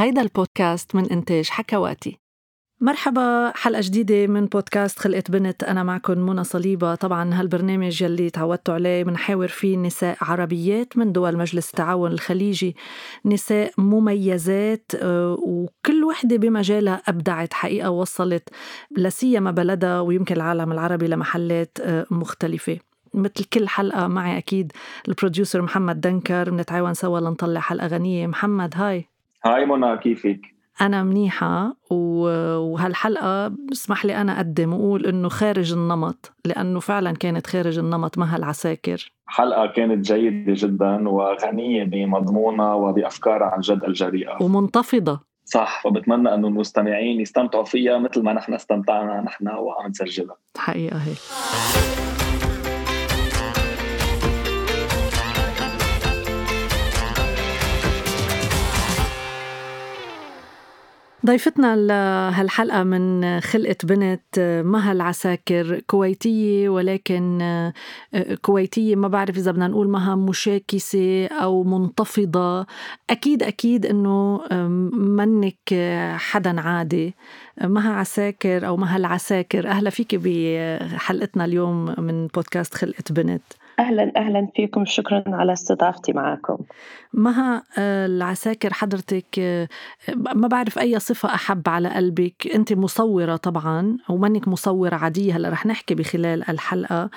هيدا البودكاست من إنتاج حكواتي. مرحبا حلقة جديدة من بودكاست خلقت بنت. أنا معكم منى صليبة. طبعا هالبرنامج يلي تعودتوا عليه بنحاور فيه نساء عربيات من دول مجلس التعاون الخليجي. نساء مميزات آه، وكل وحدة بمجالها أبدعت حقيقة وصلت لسيما بلدها ويمكن العالم العربي لمحلات آه، مختلفة. مثل كل حلقة معي أكيد البروديوسر محمد دنكر. بنتعاون سوا لنطلع حلقة غنية. محمد هاي. هاي منى كيفك؟ أنا منيحة وهالحلقة اسمح لي أنا أقدم وأقول إنه خارج النمط لأنه فعلا كانت خارج النمط مها العساكر حلقة كانت جيدة جدا وغنية بمضمونها وبأفكارها عن جد الجريئة. ومنتفضة. صح فبتمنى إنه المستمعين يستمتعوا فيها مثل ما نحن استمتعنا نحن وعم نسجلها حقيقة هيك. ضيفتنا لهالحلقة من خلقة بنت مها العساكر كويتية ولكن كويتية ما بعرف إذا بدنا نقول مها مشاكسة أو منتفضة. أكيد أكيد إنه منك حدا عادي. مها عساكر أو مها العساكر أهلا فيك بحلقتنا اليوم من بودكاست خلقة بنت. أهلا أهلا فيكم. شكرا على استضافتي معكم مها آه، العساكر حضرتك آه، ما بعرف أي صفة أحب على قلبك. أنت مصورة طبعا ومنك مصورة عادية هلأ رح نحكي بخلال الحلقة.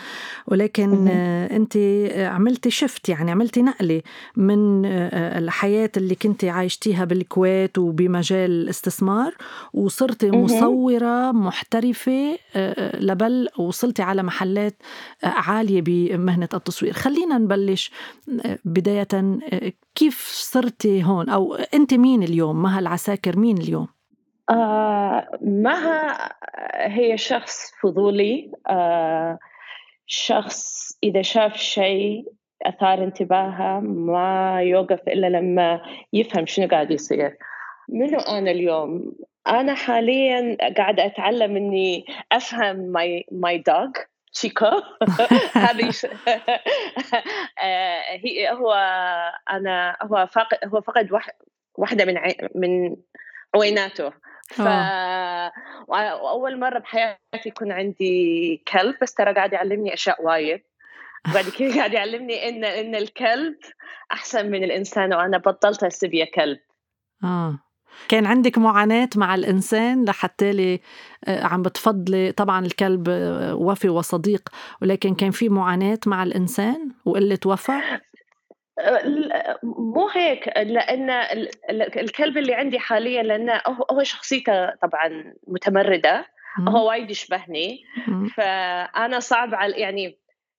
ولكن آه، أنت عملتي شفت يعني عملتي نقلة من الحياة اللي كنت عايشتيها بالكويت وبمجال الاستثمار وصرتي مصورة محترفة لبل وصلتي على محلات عالية بمهنة التصوير. خلينا نبلش بداية كيف صرتي هون؟ أو أنت مين اليوم؟ مها العساكر مين اليوم؟ آه مها هي شخص فضولي. آه شخص إذا شاف شيء أثار انتباهه ما يوقف إلا لما يفهم شنو قاعد يصير. منو أنا اليوم؟ أنا حاليا قاعدة أتعلم إني أفهم my my dog شيكو هذه آه، هي هو أنا هو فقد هو فقد واحدة من من عويناته. ف وأول مرة بحياتي يكون عندي كلب بس ترى قاعد يعلمني أشياء وايد. بعد كذا قاعد يعلمني ان إن الكلب أحسن من الإنسان وأنا بطلت اسبيه كلب. آه. كان عندك معاناة مع الإنسان لحتى لي آه، عم بتفضلي طبعا الكلب آه، وفي وصديق ولكن كان في معاناة مع الإنسان وقلة وفا مو هيك. لأن الكلب اللي عندي حاليا لأنه هو شخصيته طبعا متمردة هو وايد يشبهني. فأنا صعب على يعني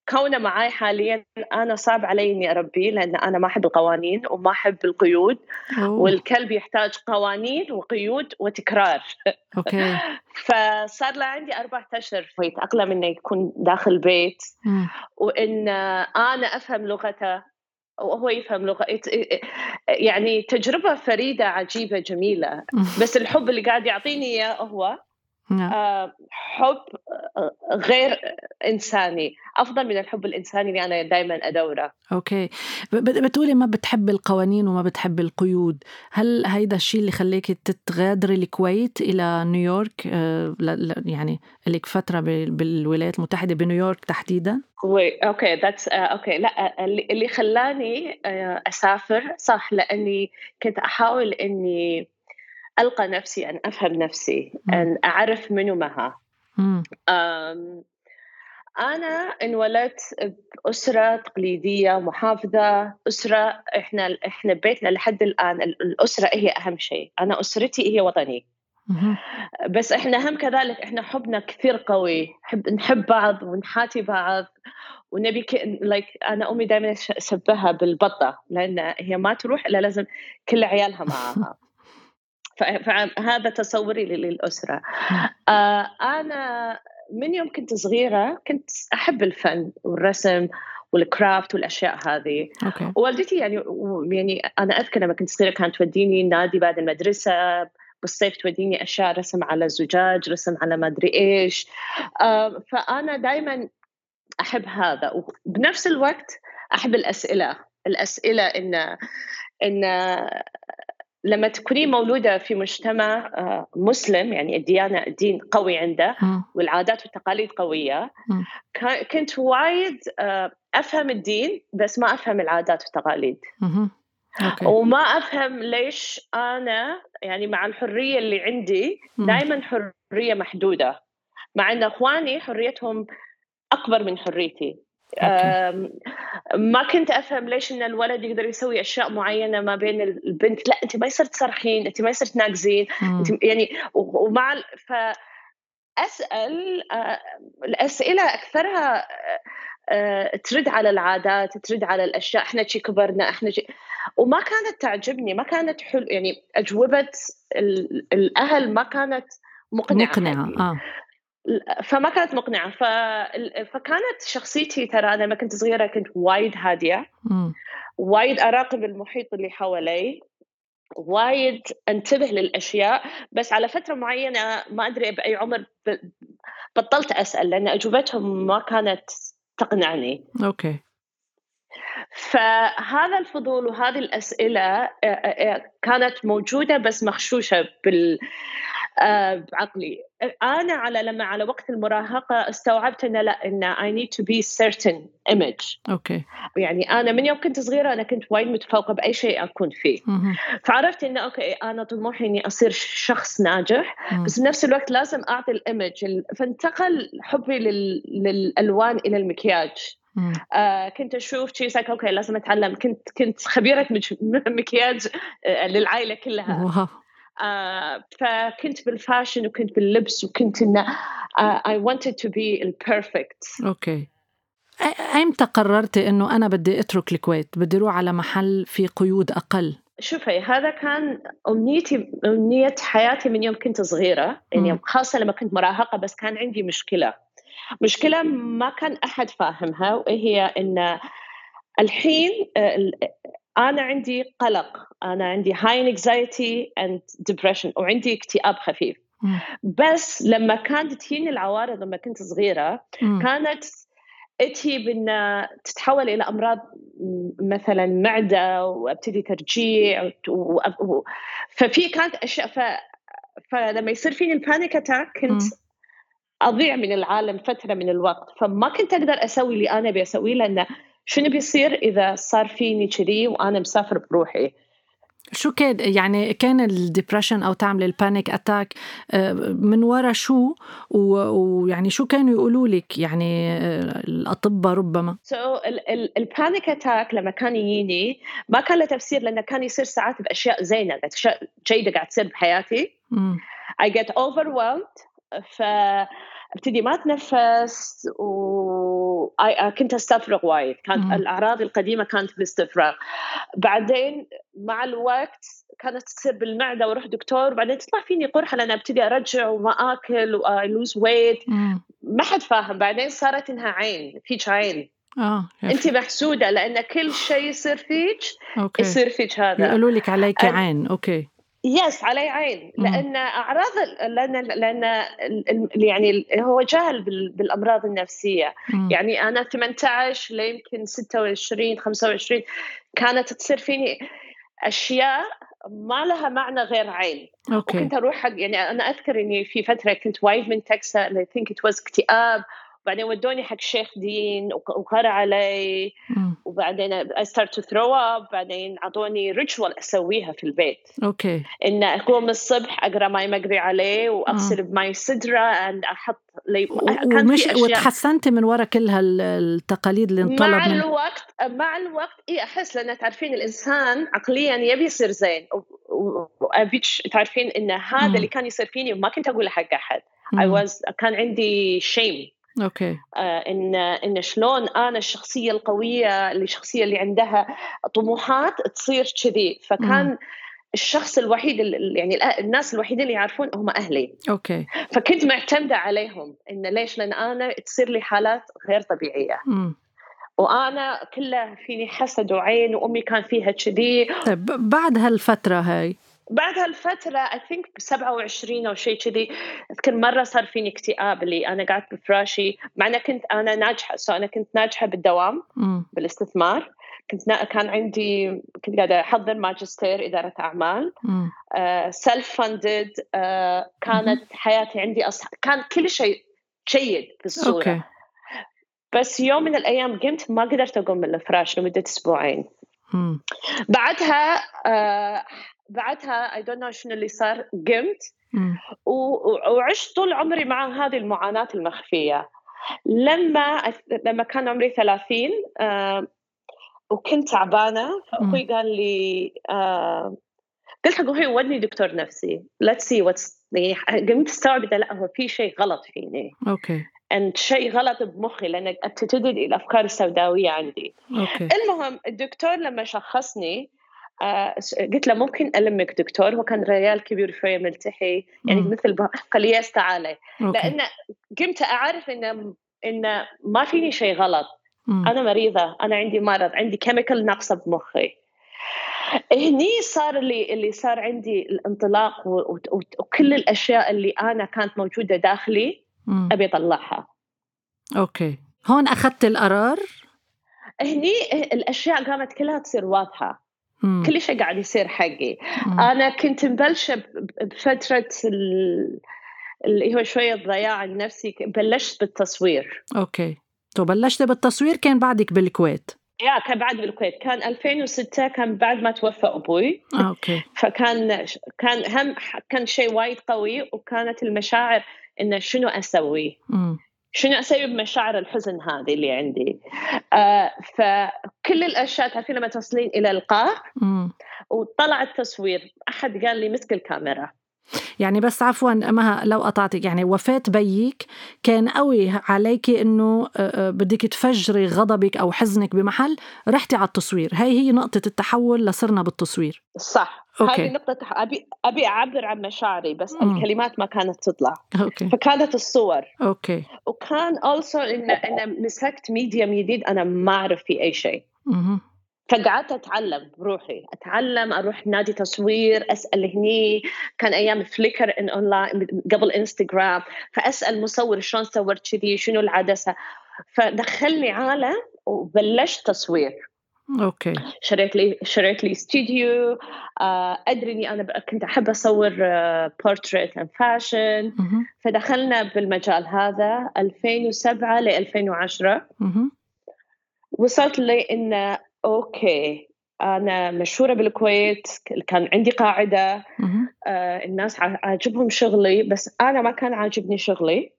كونه معي حاليا أنا صعب علي إني أربيه لأن أنا ما أحب القوانين وما أحب القيود. أوه. والكلب يحتاج قوانين وقيود وتكرار. أوكي. فصار له عندي أربعة أشهر فيتاقلم إنه يكون داخل البيت وإن أنا أفهم لغته وهو يفهم لغة. يعني تجربة فريدة عجيبة جميلة. بس الحب اللي قاعد يعطيني إياه هو حب آه، غير إنساني. أفضل من الحب الإنساني اللي أنا دائما أدورة. أوكي. بتقولي ما بتحبي القوانين وما بتحبي القيود. هل هيدا الشيء اللي خليك تتغادري الكويت إلى نيويورك؟ آه، يعني لك فترة بالولايات المتحدة بنيويورك تحديدا؟ okay that's okay. لا اللي خلاني أسافر صح لأني كنت أحاول إني ألقى نفسي أن أفهم نفسي أن أعرف منو مها أنا انولدت بأسرة تقليدية محافظة أسرة إحنا إحنا بيتنا لحد الآن الأسرة هي أهم شيء. أنا أسرتي هي وطني. بس إحنا هم كذلك إحنا حبنا كثير قوي. حب نحب بعض ونحاتي بعض. ونبي ك... like أنا أمي دائما اشبهها بالبطة لأن هي ما تروح إلا لازم كل عيالها معها. فهذا تصوري للأسرة. آه أنا من يوم كنت صغيرة كنت أحب الفن والرسم وال craft والأشياء هذه. okay. والدتي يعني يعني أنا أذكر لما كنت صغيرة كانت توديني نادي بعد المدرسة بالصيف توديني أشياء رسم على الزجاج رسم على ما أدري إيش. آه فأنا دائما أحب هذا وبنفس الوقت أحب الأسئلة الأسئلة ان إن لما تكوني مولودة في مجتمع آه، مسلم يعني الديانة الدين قوي عنده والعادات والتقاليد قوية كنت وايد آه، أفهم الدين بس ما أفهم العادات والتقاليد. أوكي. وما أفهم ليش أنا يعني مع الحرية اللي عندي دائما حرية محدودة. مع إن إخواني حريتهم أكبر من حريتي. ما كنت أفهم ليش إن الولد يقدر يسوي أشياء معينة ما بين البنت. لا انت ما يصير تصرخين انت ما يصير تناقزين يعني ومع ف أسأل آه، الأسئلة أكثرها آه، ترد على العادات ترد على الأشياء. إحنا شي كبرنا إحنا شي وما كانت تعجبني ما كانت حلو يعني أجوبة الأهل ما كانت مقنعة مقنعة آه. فما كانت مقنعة. ف... فكانت شخصيتي ترى أنا لما كنت صغيرة كنت وايد هادية وايد أراقب المحيط اللي حوالي وايد أنتبه للأشياء بس على فترة معينة ما أدري بأي عمر بطلت أسأل لأن أجوبتهم ما كانت تقنعني. أوكي. فهذا الفضول وهذه الأسئلة كانت موجودة بس مخشوشة بال بعقلي. أنا على لما على وقت المراهقة استوعبت إن لا إن I need to be certain image. okay. يعني أنا من يوم كنت صغيرة أنا كنت وايد متفوقة بأي شيء أكون فيه. فعرفت انه okay أنا طموحي إني أصير شخص ناجح بس بنفس الوقت لازم أعطي ال image فانتقل حبي لل... للألوان إلى المكياج. آه كنت أشوف شيء okay لازم أتعلم. كنت كنت خبيرة مكياج آه للعائلة كلها. wow. آه فكنت بال fashion وكنت باللبس وكنت انه uh, I wanted to be perfect. okay. ايمتى قررتي إنه أنا بدي أترك الكويت؟ بدي أروح على محل في قيود أقل. شوفي هذا كان أمنيتي أمنية حياتي من يوم كنت صغيرة يعني خاصة لما كنت مراهقة بس كان عندي مشكلة. مشكلة ما كان أحد فاهمها وهي إن الحين آه، أنا عندي قلق. أنا high high anxiety and depression وعندي اكتئاب خفيف. بس لما كانت تجيني العوارض لما كنت صغيرة كانت تيي بإن تتحول إلى أمراض مثلا معدة وأبتدي ترجيع و... و... ففي كانت أشياء ف... فلما يصير فيني ال panic attack كنت أضيع من العالم فترة من الوقت. فما كنت أقدر أسوي اللي أنا أبي أسويه لأن شنو بيصير إذا صار فيني كذي وأنا مسافر بروحي؟ شو كان يعني كان ال depression أو تعمل ال panic attack من ورا شو؟ ويعني شو كانوا يقولوا لك؟ يعني آه، الأطباء ربما. so so, ال panic attack لما كان يجيني ما كان له تفسير لأنه كان يصير ساعات بأشياء زينة اشياء جيده قاعد تصير بحياتي. I get overwhelmed ف أبتدي ما أتنفس وكنت أستفرغ وايد. كانت الأعراض القديمة كانت بالاستفراغ. بعدين مع الوقت كانت تصير بالمعدة وأروح دكتور وبعدين تطلع فيني قرحة لأن أبتدي أرجع وما آكل و lose weight ما حد فاهم. بعدين صارت إنها عين فيك عين. آه انت محسودة لأن كل شيء يصير فيك. يصير فيك هذا. يقولوا لك عليك عين. okay. yes علي عين لأن أعراض لأن لأن يعني هو جاهل بالأمراض النفسية مم. يعني أنا 18 ليمكن 26 25 كانت تصير فيني أشياء ما لها معنى غير عين okay. وكنت أروح حق يعني أنا أذكر إني في فترة كنت وايد منتكسة I think it was اكتئاب بعدين ودوني حق شيخ دين وقرأ علي. وبعدين I start to throw up. بعدين أعطوني ritual أسويها في البيت. okay. إن أقوم الصبح أقرأ ماي مقري عليه وأغسل بماي سدره and أحط لي كان ومش وتحسنتي من وراء كل هالتقاليد اللي انطلب مع من... الوقت مع الوقت اي أحس لأن تعرفين الإنسان عقليا يبي يصير زين. وابيك تعرفين إن هذا. اللي كان يصير فيني وما كنت أقوله حق أحد. I was كان عندي شيم أوكي. آه إن إن شلون أنا الشخصية القوية اللي الشخصية اللي عندها طموحات تصير كذي. فكان م. الشخص الوحيد اللي يعني الناس الوحيدين اللي يعرفون هم أهلي. أوكي. فكنت معتمدة عليهم إن ليش؟ لأن أنا تصير لي حالات غير طبيعية. م. وأنا كلها فيني حسد وعين وأمي كان فيها كذي. طيب بعد هالفترة هاي بعد هالفترة I think ب 27 أو شيء كذي أذكر مرة صار فيني اكتئاب اللي أنا قعدت بفراشي مع أنا كنت أنا ناجحة so أنا كنت ناجحة بالدوام م. بالاستثمار. كنت كان عندي كنت قاعدة أحضر ماجستير إدارة أعمال. self funded كانت حياتي عندي أصح... كان كل شيء جيد في الصورة okay. بس يوم من الأيام قمت ما قدرت أقوم من الفراش لمدة أسبوعين. مم. بعدها آه بعدها I don't know شنو اللي صار قمت وعشت طول عمري مع هذه المعاناة المخفية. لما لما كان عمري 30 آه وكنت تعبانة فأخوي قال لي آه قلت حق أخوي ودني دكتور نفسي let's see what's قمت أستوعب لا هو في شيء غلط فيني. okay. ان شيء غلط بمخي لأن تتجدد الأفكار السوداوية عندي. okay. المهم الدكتور لما شخصني آه قلت له ممكن أكلمك دكتور هو كان ريال كبير شوية ملتحي يعني مم. مثل قال yes تعالي لأن قمت أعرف ان ان ما فيني شيء غلط مم. أنا مريضة أنا عندي مرض عندي chemical ناقصه بمخي هني صار اللي اللي صار عندي الانطلاق وكل الأشياء اللي أنا كانت موجودة داخلي مم. أبي أطلعها أوكي هون أخذت القرار هني الأشياء قامت كلها تصير واضحة. كل شيء قاعد يصير حقي. مم. أنا كنت مبلشة بفترة اللي هو شوية ضياع النفسي بلشت بالتصوير. أوكي. تو بلشت بالتصوير كان بعدك بالكويت؟ يا كان بعد بالكويت. كان 2006 كان بعد ما توفى أبوي. آه، أوكي. فكان كان هم كان شيء وايد قوي وكانت المشاعر إنه شنو أسوي. شنو أسوي بمشاعر الحزن هذه اللي عندي؟ آه فكل الأشياء تعرفين لما توصلين إلى القاع وطلع التصوير أحد قال لي مسك الكاميرا. يعني بس عفوا مها لو قطعتك يعني وفاة بيك كان قوي عليك إنه بدك تفجري غضبك أو حزنك بمحل رحتي على التصوير. هاي هي نقطة التحول لصرنا بالتصوير. صح. أوكي. هذه نقطة أبي أبي أعبر عن مشاعري بس م. الكلمات ما كانت تطلع. أوكي. فكانت الصور. أوكي. وكان also إن إن مسكت ميديا جديد أنا ما أعرف فيه أي شيء. فقعدت أتعلم بروحي. أتعلم أروح نادي تصوير أسأل هني. كان أيام فليكر ان اونلاين قبل انستغرام فأسأل مصور شلون صورت كذي شنو العدسه فدخلني عالم وبلشت تصوير. أوكي. شريت لي شريت لي استوديو آه، أدري إني أنا كنت أحب أصور portrait and fashion فدخلنا بالمجال هذا 2007 ل 2010 وصلت لي إن أوكي. أنا مشهورة بالكويت كان عندي قاعدة آه الناس عاجبهم شغلي بس أنا ما كان عاجبني شغلي.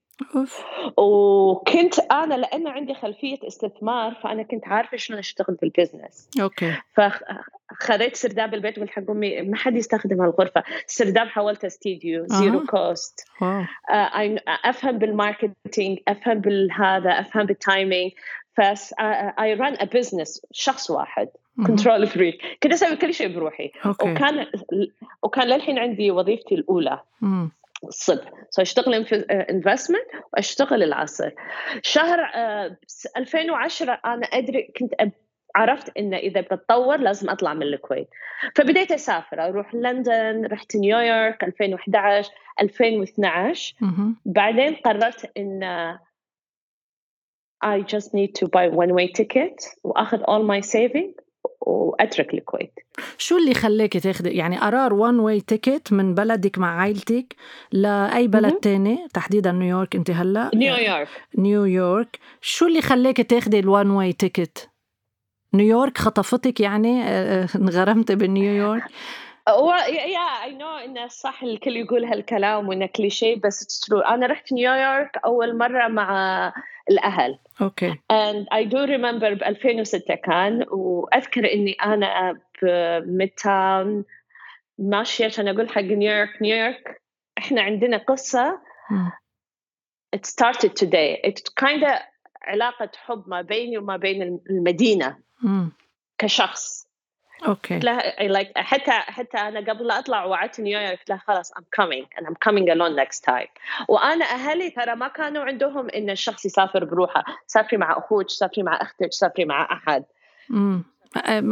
وكنت أنا لأن عندي خلفية استثمار فأنا كنت عارفة شلون أشتغل بال business. أوكي. فخذيت سرداب البيت قلت حق أمي ما حد يستخدم هالغرفة. سرداب حولته استديو zero آه. cost آه أفهم بال marketing أفهم بالهذا أفهم بال timing. فس I ran a business شخص واحد control freak كنت أسوي كل شيء بروحي. أوكي. وكان وكان للحين عندي وظيفتي الأولى. الصبح so اشتغل investment وأشتغل العصر. شهر 2010 آه، أنا أدري كنت عرفت إن إذا بتطور لازم أطلع من الكويت. فبديت أسافر أروح لندن رحت نيويورك 2011 2012 بعدين قررت إن I just need to buy one way ticket وأخذ all my saving وأترك الكويت. شو اللي خلاك تاخذي يعني قرار one way ticket من بلدك مع عائلتك لأي بلد تاني؟ تحديدا نيويورك أنت هلا. نيويورك نيويورك شو اللي خلاك تاخذي ال one way ticket نيويورك خطفتك يعني؟ آه، آه، انغرمتي بنيويورك yeah I know إنه صح الكل يقول هالكلام وإنه كليشيه بس true أنا رحت نيويورك أول مرة مع الأهل. أوكي. And I do remember ب 2006 كان وأذكر إني أنا ب midtown ماشية عشان أقول حق نيويورك نيويورك إحنا عندنا قصة. it started today. It kind of علاقة حب ما بيني وما بين المدينة كشخص. أوكي. لا like حتى حتى أنا قبل لا أطلع وعدت نيويورك قلت لها خلاص I'm coming and I'm coming alone next time. وأنا أهلي ترى ما كانوا عندهم إن الشخص يسافر بروحه سافري مع أخوك سافري مع أختك سافري مع أحد. امم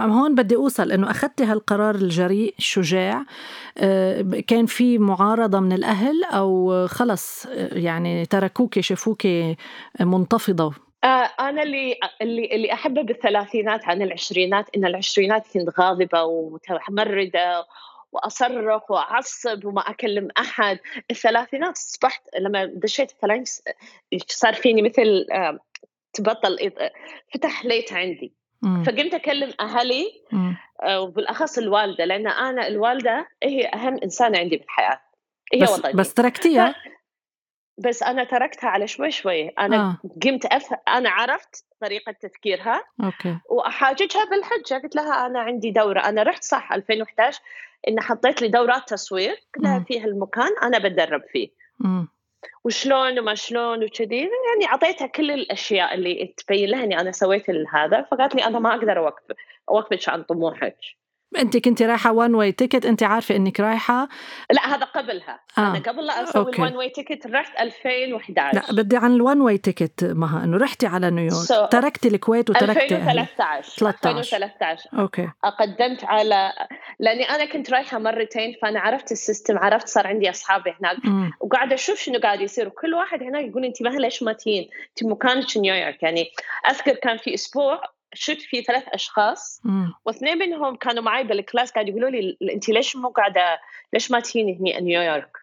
هون بدي أوصل إنه اخذتي هالقرار الجريء الشجاع كان في معارضة من الأهل أو خلص يعني تركوك شافوك منتفضة أنا اللي اللي اللي أحبه بالثلاثينات عن العشرينات إن العشرينات كنت غاضبة ومتمردة وأصرخ وأعصب وما أكلم أحد. الثلاثينات أصبحت لما دشيت الثلاثين صار فيني مثل آه، تبطل فتح ليت عندي. فقمت أكلم أهلي آه، وبالأخص الوالدة لأن أنا الوالدة هي أهم إنسانة عندي بالحياة. هي بس وطني بس تركتيها؟ بس أنا تركتها على شوي شوي. أنا آه. قمت أفهم أنا عرفت طريقة تفكيرها أوكي. وأحاججها بالحجة. قلت لها أنا عندي دورة. أنا رحت صح 2011 ان حطيت لي دورات تصوير كلها فيها المكان أنا بتدرب فيه. م. وشلون وما شلون وكذي يعني أعطيتها كل الأشياء اللي تبين لها إني أنا سويت هذا فقالت لي أنا ما أقدر اوقف أوقفك عن طموحك. أنت كنت رايحة one way ticket أنت عارفة إنك رايحة. لا هذا قبلها. آه. أنا قبل لا أسوي ال one way ticket رحت 2011 لا بدي عن ال one way ticket مها إنه رحتي على نيويورك so تركتي الكويت وتركتي 2013 13 2013 أوكي. قدمت على لأني أنا كنت رايحة مرتين فأنا عرفت ال system عرفت صار عندي اصحابي هناك. وقاعدة أشوف شنو قاعد يصير. وكل واحد هناك يقول أنت مهلا ليش ما تجين انت مكانك نيويورك يعني أذكر كان في أسبوع شفت في ثلاث أشخاص واثنين منهم كانوا معي بال class قاعد يقولوا لي انت ليش مو قاعدة ليش ما تجيني هني نيويورك؟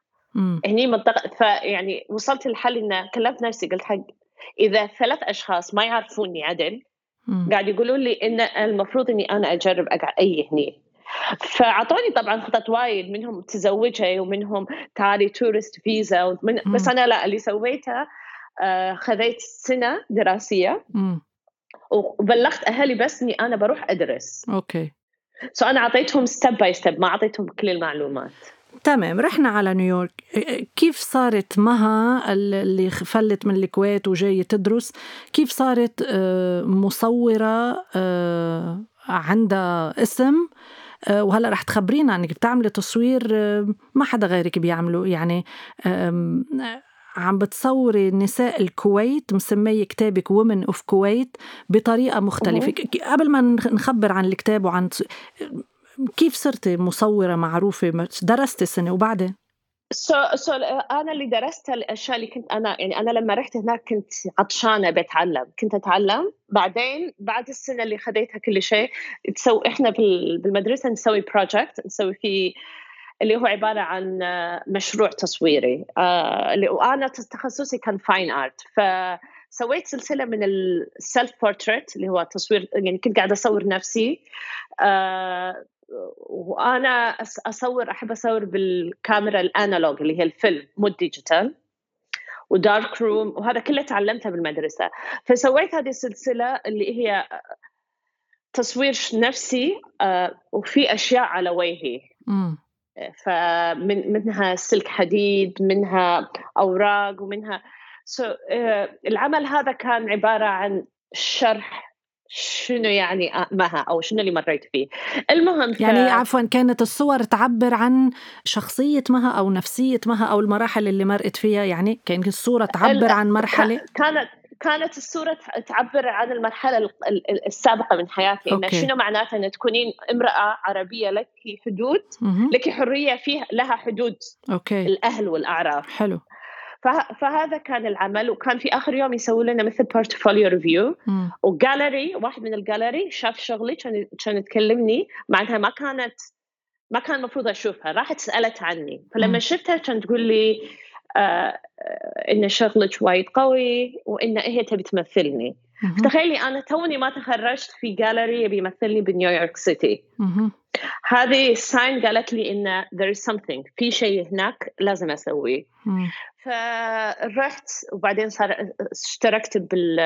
هني منطقة فيعني وصلت للحل ان كلمت نفسي قلت حق إذا ثلاث أشخاص ما يعرفوني عدل قاعد يقولوا لي إن المفروض إني أنا أجرب اقعد أي هني. فاعطوني طبعا خطط وايد منهم تزوجي ومنهم تعالي tourist visa ومن بس أنا لا اللي سويته آه خذيت سنة دراسية. وبلغت أهلي بس إني أنا بروح أدرس. أوكي. so أنا أعطيتهم step by step ما أعطيتهم كل المعلومات. تمام رحنا على نيويورك. كيف صارت مها اللي فلت من الكويت وجاية تدرس؟ كيف صارت آه، مصورة آه، عندها اسم؟ آه، وهلا رح تخبرينا إنك بتعملي تصوير ما حدا غيرك بيعمله يعني عم بتصوري نساء الكويت مسمية كتابك Women of Kuwait بطريقة مختلفة. قبل ما نخبر عن الكتاب وعن كيف صرتي مصورة معروفة؟ درستي سنة وبعدين؟ so so, so أنا اللي درست الأشياء اللي كنت أنا يعني أنا لما رحت هناك كنت عطشانة بتعلم. كنت أتعلم. بعدين بعد السنة اللي خذيتها كل شيء تسوي إحنا بالمدرسة نسوي project نسوي فيه اللي هو عبارة عن مشروع تصويري. آه، وأنا تخصصي كان fine art فسويت سلسلة من ال self portrait اللي هو تصوير يعني كنت قاعدة أصور نفسي. آه، وأنا أصور أحب أصور بالكاميرا ال analog اللي هي الفيلم مو ال digital و dark room وهذا كله تعلمته بالمدرسة. فسويت هذه السلسلة اللي هي تصوير نفسي آه، وفي أشياء على وجهي. فمن منها سلك حديد منها أوراق ومنها so, uh, العمل هذا كان عبارة عن شرح شنو يعني مها أو شنو اللي مريت فيه. المهم ف... يعني عفوا كانت الصور تعبر عن شخصية مها أو نفسية مها أو المراحل اللي مرقت فيها؟ يعني كانت الصورة تعبر عن مرحلة؟ كانت كانت الصورة تعبر عن المرحلة السابقة من حياتي. إن شنو معناته أن تكونين امرأة عربية لك حدود لك حرية فيها لها حدود أوكي. الأهل والأعراف. حلو. فهذا كان العمل وكان في آخر يوم يسوي لنا مثل portfolio review و gallery واحد من الجاليري شاف شغلي كان كان تكلمني معناتها ما كانت ما كان المفروض أشوفها راحت سألت عني. فلما شفتها كانت تقول لي إن شغلك وايد قوي وإن هي تبي تمثلني. تخيلي أنا توني ما تخرجت في جاليري يبي يمثلني بنيويورك city هذه sign قالت لي إن there is something في شيء هناك لازم أسويه. فرحت وبعدين صار اشتركت بال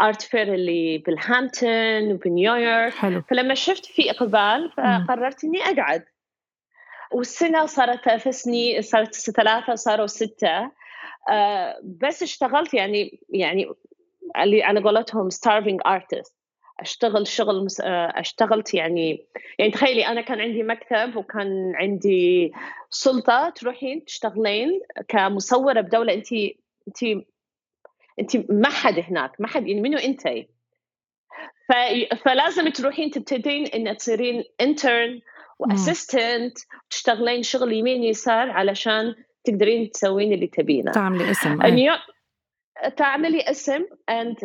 art fair اللي بال Hamptons وبنيويورك. حلو. فلما شفت في إقبال فقررت إني أقعد. والسنة صارت ثلاث سنين صارت ثلاثة صاروا ستة. آه بس اشتغلت يعني يعني اللي على قولتهم starving artist. أشتغل شغل آه، أشتغلت يعني يعني تخيلي أنا كان عندي مكتب وكان عندي سلطة تروحين تشتغلين كمصورة بدولة. أنت أنت أنت ما حد هناك ما حد يعني منو انت فلازم تروحين تبتدين إن تصيرين intern و assistant تشتغلين شغل يمين يسار علشان تقدرين تسوين اللي تبينه. تعملي اسم تعملي اسم and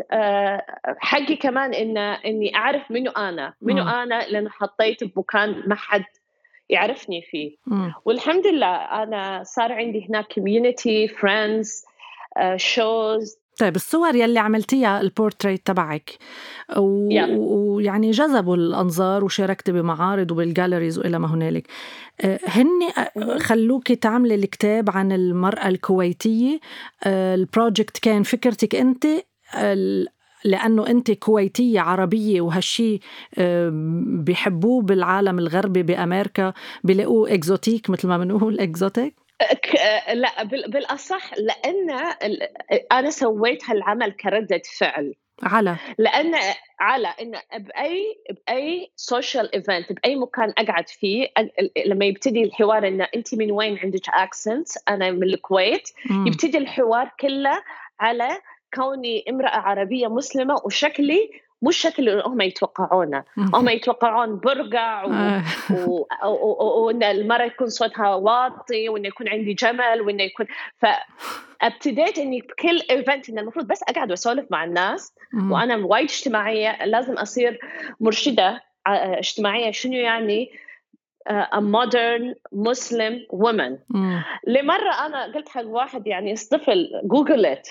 حقي كمان إن إني أعرف منو أنا. منو. أنا؟ لأن حطيت بمكان ما حد يعرفني فيه. مم. والحمد لله أنا صار عندي هناك community friends shows طيب الصور يلي عملتيها البورتريت تبعك و- Yeah. ويعني جذبوا الأنظار وشاركتي بمعارض وبال galleries وإلى ما هنالك. آه، هن آه، خلوكي تعملي الكتاب عن المرأة الكويتية. آه، ال project كان فكرتك أنت لأنه أنت كويتية عربية وهالشي بيحبوه بالعالم الغربي بأمريكا بيلاقوه exotic مثل ما بنقول exotic لا بال- بالأصح لأن أنا سويت هالعمل كردة فعل على لأن على إن بأي بأي social event بأي مكان أقعد فيه لما يبتدي الحوار إن أنت من وين عندك accent أنا من الكويت مم. يبتدي الحوار كله على كوني امرأة عربية مسلمة وشكلي مش شكل اللي هم يتوقعونه هم يتوقعون برقع و... آه. و- و- و- وإن المراه يكون صوتها واطي وإنه يكون عندي جمل وإنه يكون فابتديت إني بكل event ان المفروض بس أقعد واسولف مع الناس. وأنا وايد اجتماعية لازم أصير مرشدة ع- اجتماعية شنو يعني آه، a modern Muslim woman مم. لمرة أنا قلت حق واحد يعني اصطفل Google it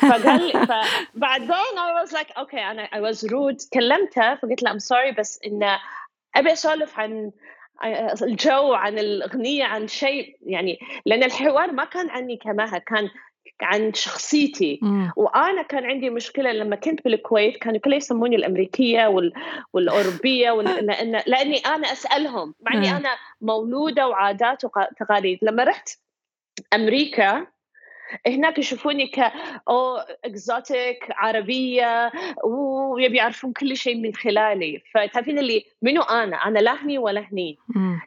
فقال لي فبعدين I was like okay أنا I was rude. كلمته فقلت له I'm sorry بس إنه أبي أسولف عن الجو عن الأغنية عن شيء. يعني لأن الحوار ما كان عني كمها كان عن شخصيتي. مم. وأنا كان عندي مشكلة لما كنت بالكويت كانوا كلهم يسموني الأمريكية وال... والأوروبية وال... لأن... لأني أنا أسألهم. مع إني. أنا مولودة وعادات وتقاليد لما رحت أمريكا هناك يشوفوني ك أو اكزوتيك عربية ويبي يعرفون كل شيء من خلالي. فتعرفين اللي منو أنا؟ أنا لا هني ولا هني.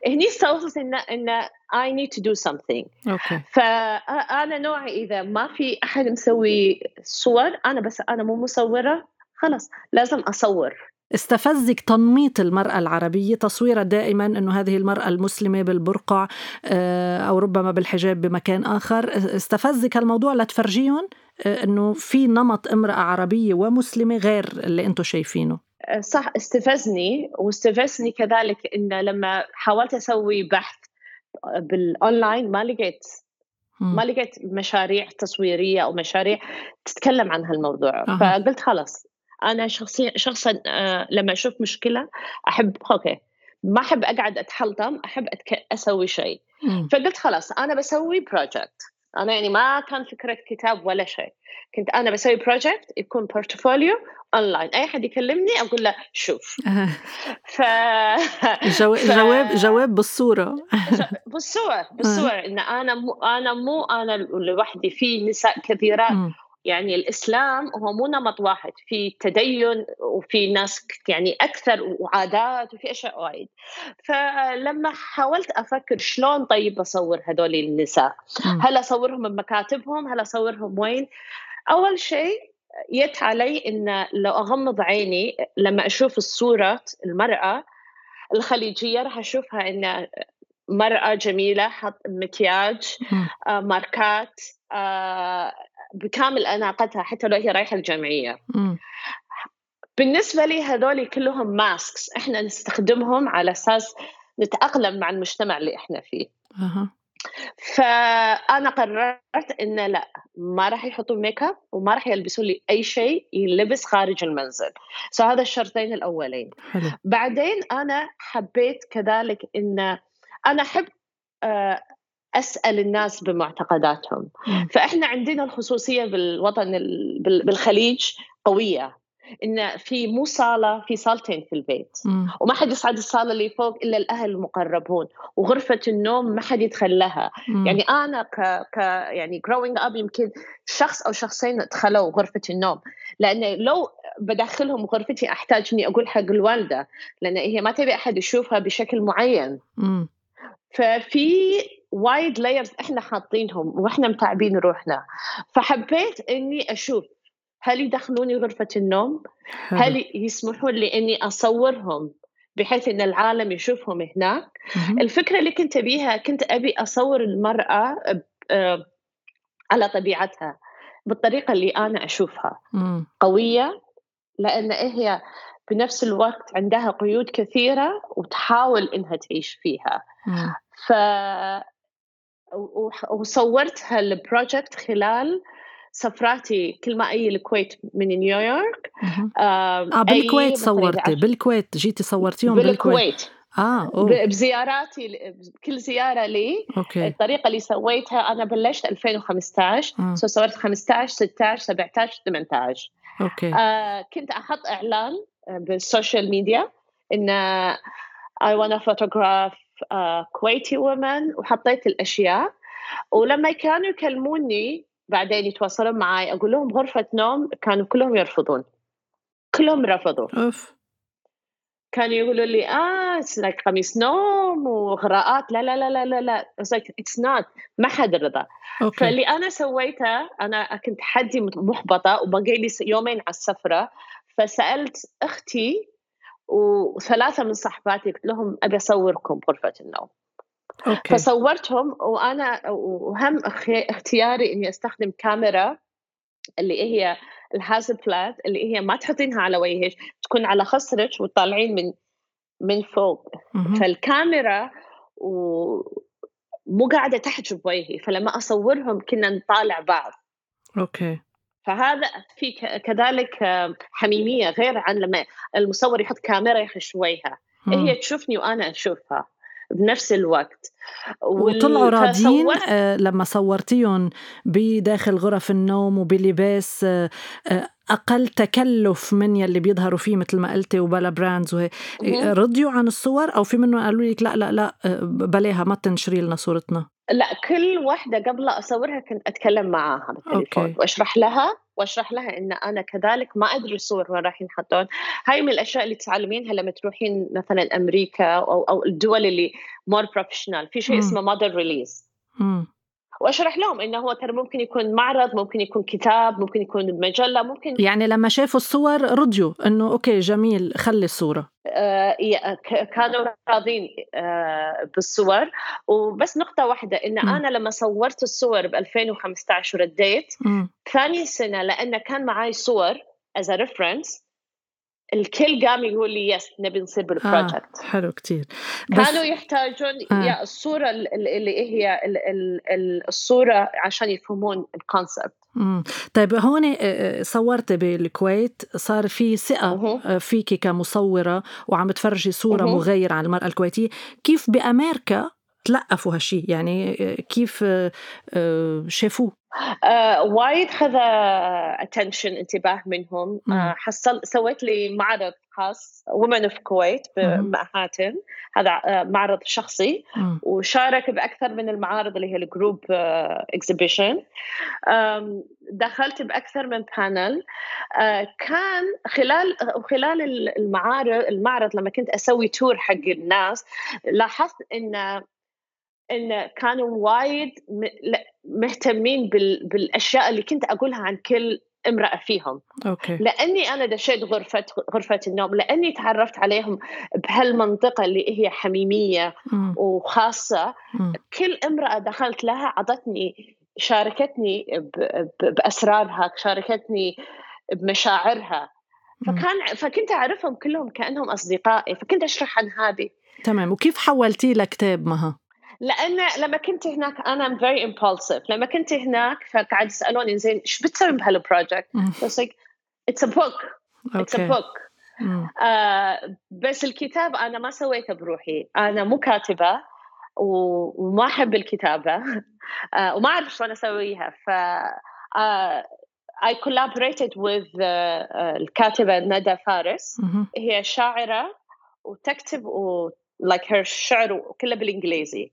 هني استوصلت إن إن I need to do something. أوكي. فانا نوعي إذا ما في أحد مسوي صور أنا بس أنا مو مصورة خلاص لازم أصور. استفزك تنميط المرأة العربية تصويرها دائما أنه هذه المرأة المسلمة بالبرقع آه، أو ربما بالحجاب بمكان آخر استفزك الموضوع لتفرجيهم آه، أنه في نمط امرأة عربية ومسلمة غير اللي أنتم شايفينه صح استفزني واستفزني كذلك إن لما حاولت أسوي بحث بالأونلاين ما لقيت. ما لقيت مشاريع تصويرية أو مشاريع تتكلم عن هالموضوع أها. فقلت خلاص أنا شخصيا شخصا آه، لما أشوف مشكلة أحب أوكي ما أحب أقعد أتحلطم أحب أتك... أسوي شيء. فقلت خلاص أنا بسوي project أنا يعني ما كان فكرة كتاب ولا شيء. كنت أنا بسوي project يكون portfolio online أي حد يكلمني أقول له شوف. آه، ف جو- ف- جواب جواب بالصورة. بالصور بالصور إن أنا مو أنا مو أنا لوحدي في نساء كثيرات. يعني الإسلام هو مو نمط واحد في تدين وفي ناس يعني أكثر وعادات وفي أشياء وايد فلما حاولت أفكر شلون طيب أصور هذول النساء. هل أصورهم بمكاتبهم هل أصورهم وين أول شيء جت علي إن لو أغمض عيني لما أشوف الصورة المرأة الخليجية راح أشوفها إن مرأة جميلة حط مكياج. آه، ماركات آه، بكامل أناقتها حتى لو هي رايحة الجمعية. مم. بالنسبة لي هذول كلهم masks إحنا نستخدمهم على أساس نتأقلم مع المجتمع اللي إحنا فيه. أها. فأنا قررت إن لا ما راح يحطوا ميك اب وما راح يلبسوا لي أي شيء يلبس خارج المنزل. فهذا الشرطين الأولين. حلو. بعدين أنا حبيت كذلك إن أنا أحب آه، أسأل الناس بمعتقداتهم. فإحنا عندنا الخصوصية بالوطن ال- بال- بالخليج قوية إن في مو صالة في صالتين في البيت. وما حد يصعد الصالة اللي فوق إلا الأهل المقربون وغرفة النوم ما حد مم. يعني أنا ك ك يعني growing up يمكن شخص أو شخصين دخلوا غرفة النوم لأن لو بدخلهم غرفتي أحتاج إني أقول حق الوالدة لأن هي ما تبي أحد يشوفها بشكل معين. ففي وايد لايرز إحنا حاطينهم وإحنا متعبين روحنا فحبيت إني أشوف هل يدخلوني غرفة النوم؟ هل يسمحون لي إني أصورهم بحيث إن العالم يشوفهم هناك؟ مهم. الفكرة اللي كنت أبيها كنت أبي أصور المرأة ب- آه، على طبيعتها بالطريقة اللي أنا أشوفها مم. قوية لأن هي بنفس الوقت عندها قيود كثيرة وتحاول إنها تعيش فيها. ف وح- وصورتها ال project خلال سفراتي كل ما أجي الكويت من نيويورك آه أي بالكويت صورتي بالكويت جيتي صورتيهم بالكويت. بالكويت. آه أوه. بزياراتي كل زيارة لي أوكي. الطريقة اللي سويتها أنا بلشت 2015 مم. so صورت 15 16 17 18 أوكي. آه كنت أحط إعلان آه، بال social media إن I wanna photograph uh, كويتي women وحطيت الأشياء. ولما كانوا يكلموني بعدين يتواصلون معي أقول لهم غرفة نوم كانوا كلهم يرفضون. كلهم رفضوا. أوف. كانوا يقولوا لي آه like قميص نوم وإغراءات. لا لا لا لا لا لا. It's like it's not. ما حد رضى. أوكي. فاللي أنا سويته أنا كنت حدي محبطه وبقي لي يومين على السفرة. فسألت أختي وثلاثة من صحباتي قلت لهم أبي أصوركم غرفة النوم. أوكي. فصورتهم وأنا وهم اختياري إني أستخدم كاميرا اللي هي الهازبلات اللي هي ما تحطينها على وجهك تكون على خصرك وطالعين من من فوق. مهم. فالكاميرا مو قاعدة تحجب وجهي فلما أصورهم كنا نطالع بعض. أوكي. فهذا في كذلك حميمية غير عن لما المصور يحط كاميرا مم. هي تشوفني وأنا أشوفها بنفس الوقت وطلعوا راضيين آه لما صورتيهم بداخل غرف النوم وبلباس آه آه أقل تكلف من يلي بيظهروا فيه مثل ما قلتي وبلا براندز مهم. رضيوا عن الصور أو في منهم قالوا لك لا لا لا بلاها ما تنشري لنا صورتنا لا كل واحدة قبل أصورها كنت أتكلم معاها بالتليفون أوكي. وأشرح لها وأشرح لها إن أنا كذلك ما أدري الصور وين راح ينحطون هاي من الأشياء اللي تتعلمينها لما تروحين مثلا أمريكا أو, أو الدول اللي more professional في شيء. اسمه model release. وأشرح لهم إنه هو ترى ممكن يكون معرض ممكن يكون كتاب ممكن يكون مجلة ممكن يعني لما شافوا الصور رضيوا إنه أوكي جميل خلي الصورة آه كانوا راضين آه بالصور وبس نقطة واحدة إن مم. أنا لما صورت الصور ب 2015 ورديت. ثاني سنة لأن كان معي صور as reference الكل قام يقول لي yes نبي نصير آه بال project حلو كتير بس كانوا يحتاجون آه. يا الصورة ال- ال- اللي هي ال- ال- ال- الصورة عشان يفهمون ال concept. طيب هون آه، آه، صورتي بالكويت صار في ثقة. آه، فيكي كمصورة وعم تفرجي صورة. مغايرة عن المرأة الكويتية كيف بأمريكا تلقفوا هالشي يعني آه، كيف آه، آه، شافوه آه وايد خذ attention انتباه منهم. آه حصل سويت لي معرض خاص Women of Kuwait. بمنهاتن هذا آه معرض شخصي مم. وشارك بأكثر من المعارض اللي هي ال group exhibition دخلت بأكثر من panel آه كان خلال خلال المعارض المعرض لما كنت أسوي tour حق الناس لاحظت إن إن كانوا وايد م- مهتمين بال... بالأشياء اللي كنت أقولها عن كل امرأة فيهم أوكي لأني أنا دشيت غرفه غرفة النوم لأني تعرفت عليهم بهالمنطقة اللي هي حميمية مم. وخاصة مم. كل امرأة دخلت لها عطتني شاركتني. بأسرارها شاركتني بمشاعرها. فكان فكنت أعرفهم كلهم كأنهم أصدقائي فكنت أشرح عن هذه تمام وكيف حولتيه لكتاب مها لأن لما كنت هناك أنا very impulsive لما كنت هناك فقاعد يسألوني زين إيش بتسوي بهال project؟ مم. بس like it's a book. It's a أوكي. book. مم. آه بس الكتاب أنا ما سويته بروحي. أنا مو كاتبة وما أحب الكتابة. آه وما أعرف شلون أسويها. ف آه I collaborated with آه، الكاتبة ندى فارس. هي شاعرة وتكتب و like her شعر كله بالإنجليزي.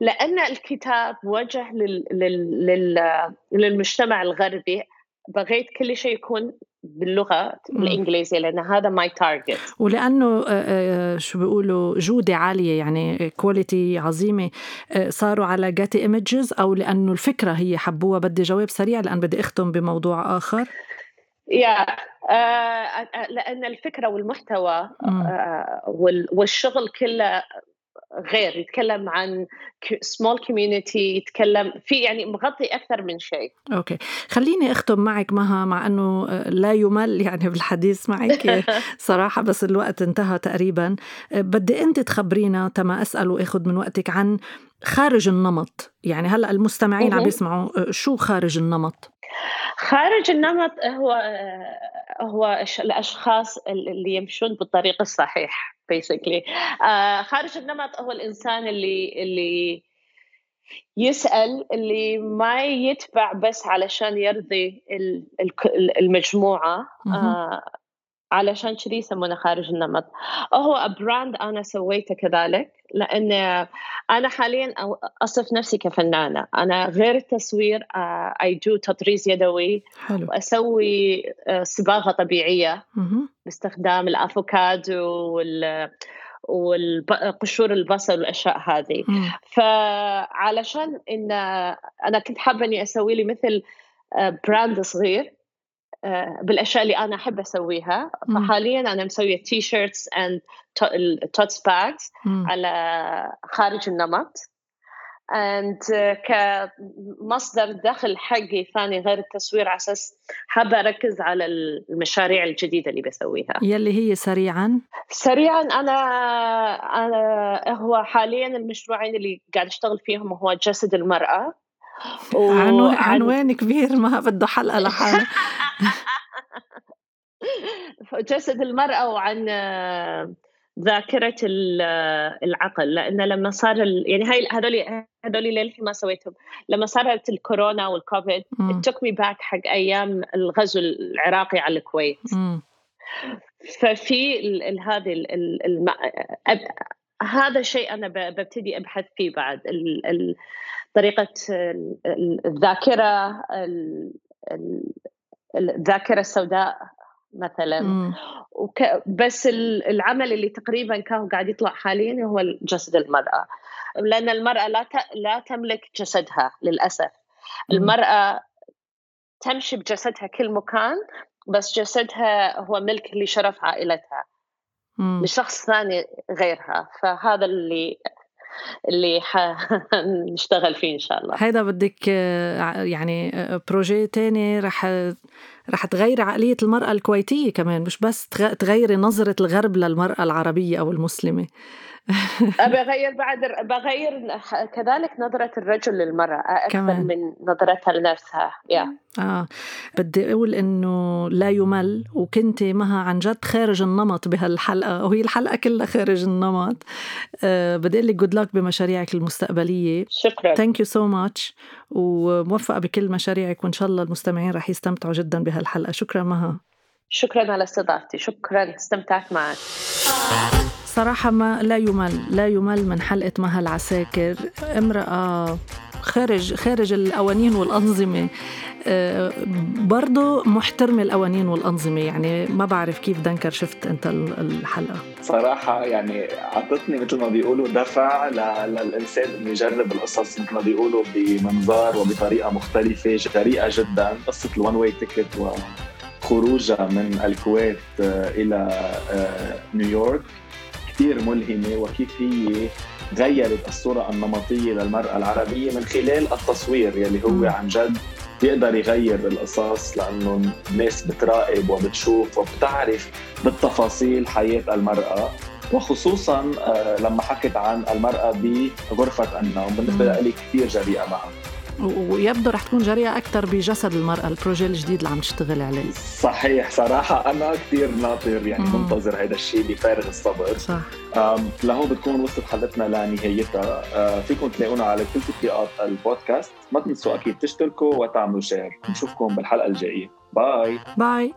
لأن الكتاب موجه لل... لل... لل... للمجتمع الغربي. بغيت كل شيء يكون باللغة مم. الإنجليزية لأن هذا my target ولأنه آه، آه، شو بيقولوا جودة عالية يعني quality عظيمة. آه، صاروا على Getty Images أو لأنه الفكرة هي حبوها بدي جواب سريع لأن بدي أختم بموضوع آخر. yeah لأن الفكرة والمحتوى والشغل كله غير يتكلم عن small community يتكلم في يعني مغطي أكثر من شيء. أوكي. خليني أختم معك مها مع إنه لا يمل يعني بالحديث معك صراحة بس الوقت انتهى تقريبا. بدي أنت تخبرينا تما أسأل وآخذ من وقتك عن خارج النمط. يعني هلأ المستمعين عم يسمعوا شو خارج النمط؟ خارج النمط هو هو الأشخاص اللي يمشون بالطريق الصحيح بيسكلي uh, خارج النمط هو الإنسان اللي اللي يسأل اللي ما يتبع بس علشان يرضي المجموعة. علشان كذي يسمونه خارج النمط. هو brand أنا سويته كذلك لأن أنا حاليا أصف نفسي كفنانة. أنا غير التصوير I uh, do تطريز يدوي. حلو. واسوي صباغة طبيعية. باستخدام الأفوكادو وال والقشور البصل والأشياء هذه. فعلشان إن أنا كنت حابة إني أسوي لي مثل brand صغير. بالأشياء اللي أنا أحب أسويها. فحاليا أنا مسوية t-shirts and totes bags على خارج النمط. And كمصدر دخل حقي ثاني غير التصوير على أساس حابة أركز على المشاريع الجديدة اللي بسويها. يلي هي سريعا؟ سريعا أنا أنا هو حاليا المشروعين اللي قاعد أشتغل فيهم هو جسد المرأة. عنوان عنوان كبير ما بده حلقة لحاله. جسد المرأة وعن ذاكرة العقل لأن لما صار يعني هاي هذول هذول للحين ما سويتهم. لما صارت الكورونا والكوفيد took me back حق أيام الغزو العراقي على الكويت. ففي هذه هذا الشيء أنا ببتدي أبحث فيه بعد. طريقة الذاكرة الذاكرة السوداء مثلا. وك بس العمل اللي تقريبا كان قاعد يطلع حاليا هو جسد المرأة. لأن المرأة لا لا تملك جسدها للأسف. المرأة تمشي بجسدها كل مكان بس جسدها هو ملك لشرف عائلتها. لشخص ثاني غيرها. فهذا اللي اللي حنشتغل فيه إن شاء الله. هيدا بدك يعني بروجي تاني رح رح تغيري عقلية المرأة الكويتية كمان مش بس تغيري نظرة الغرب للمرأة العربية أو المسلمة. بغير بعد بغير كذلك نظرة الرجل للمرأة أكثر كمان. من نظرتها لنفسها yeah. آه. بدي أقول إنه لا يمل وكنت مها عن جد خارج النمط بهالحلقة وهي الحلقة كلها خارج النمط. آه بدي أقول لك good luck بمشاريعك المستقبلية. شكرا. thank you so much وموفقة بكل مشاريعك وإن شاء الله المستمعين رح يستمتعوا جدا بهالحلقة. شكرا مها. شكرا على استضافتي. شكرا استمتعت معك. صراحة ما لا يمل لا يمل من حلقة مها العساكر. امرأة خارج خارج القوانين والأنظمة. آه، برضه محترمة القوانين والأنظمة. يعني ما بعرف كيف دنكر شفت أنت الحلقة. صراحة يعني عطتني مثل ما بيقولوا دفع للإنسان إنه يجرب القصص مثل ما بيقولوا بمنظار وبطريقة مختلفة جريئة جدا. قصة ال one way ticket وخروجها من الكويت آه، إلى آه، نيويورك. كثير ملهمة وكيف هي غيرت الصورة النمطية للمرأة العربية من خلال التصوير يلي هو عن جد بيقدر يغير القصص لأنه الناس بتراقب وبتشوف وبتعرف بالتفاصيل حياة المرأة. وخصوصا آه، لما حكت عن المرأة بغرفة النوم بالنسبة لي كثير جريئة معها. ويبدو رح تكون جريئة أكثر بجسد المرأة. ال project الجديد اللي عم تشتغل عليه. صحيح صراحة أنا كثير ناطر يعني مم. منتظر هذا الشيء بفارغ الصبر. صح. لهون بتكون وصلت حلقتنا لنهايتها. آه، فيكم تلاقونا على كل تطبيقات البودكاست. ما تنسوا أكيد تشتركوا وتعملوا share نشوفكم بالحلقة الجاية. bye bye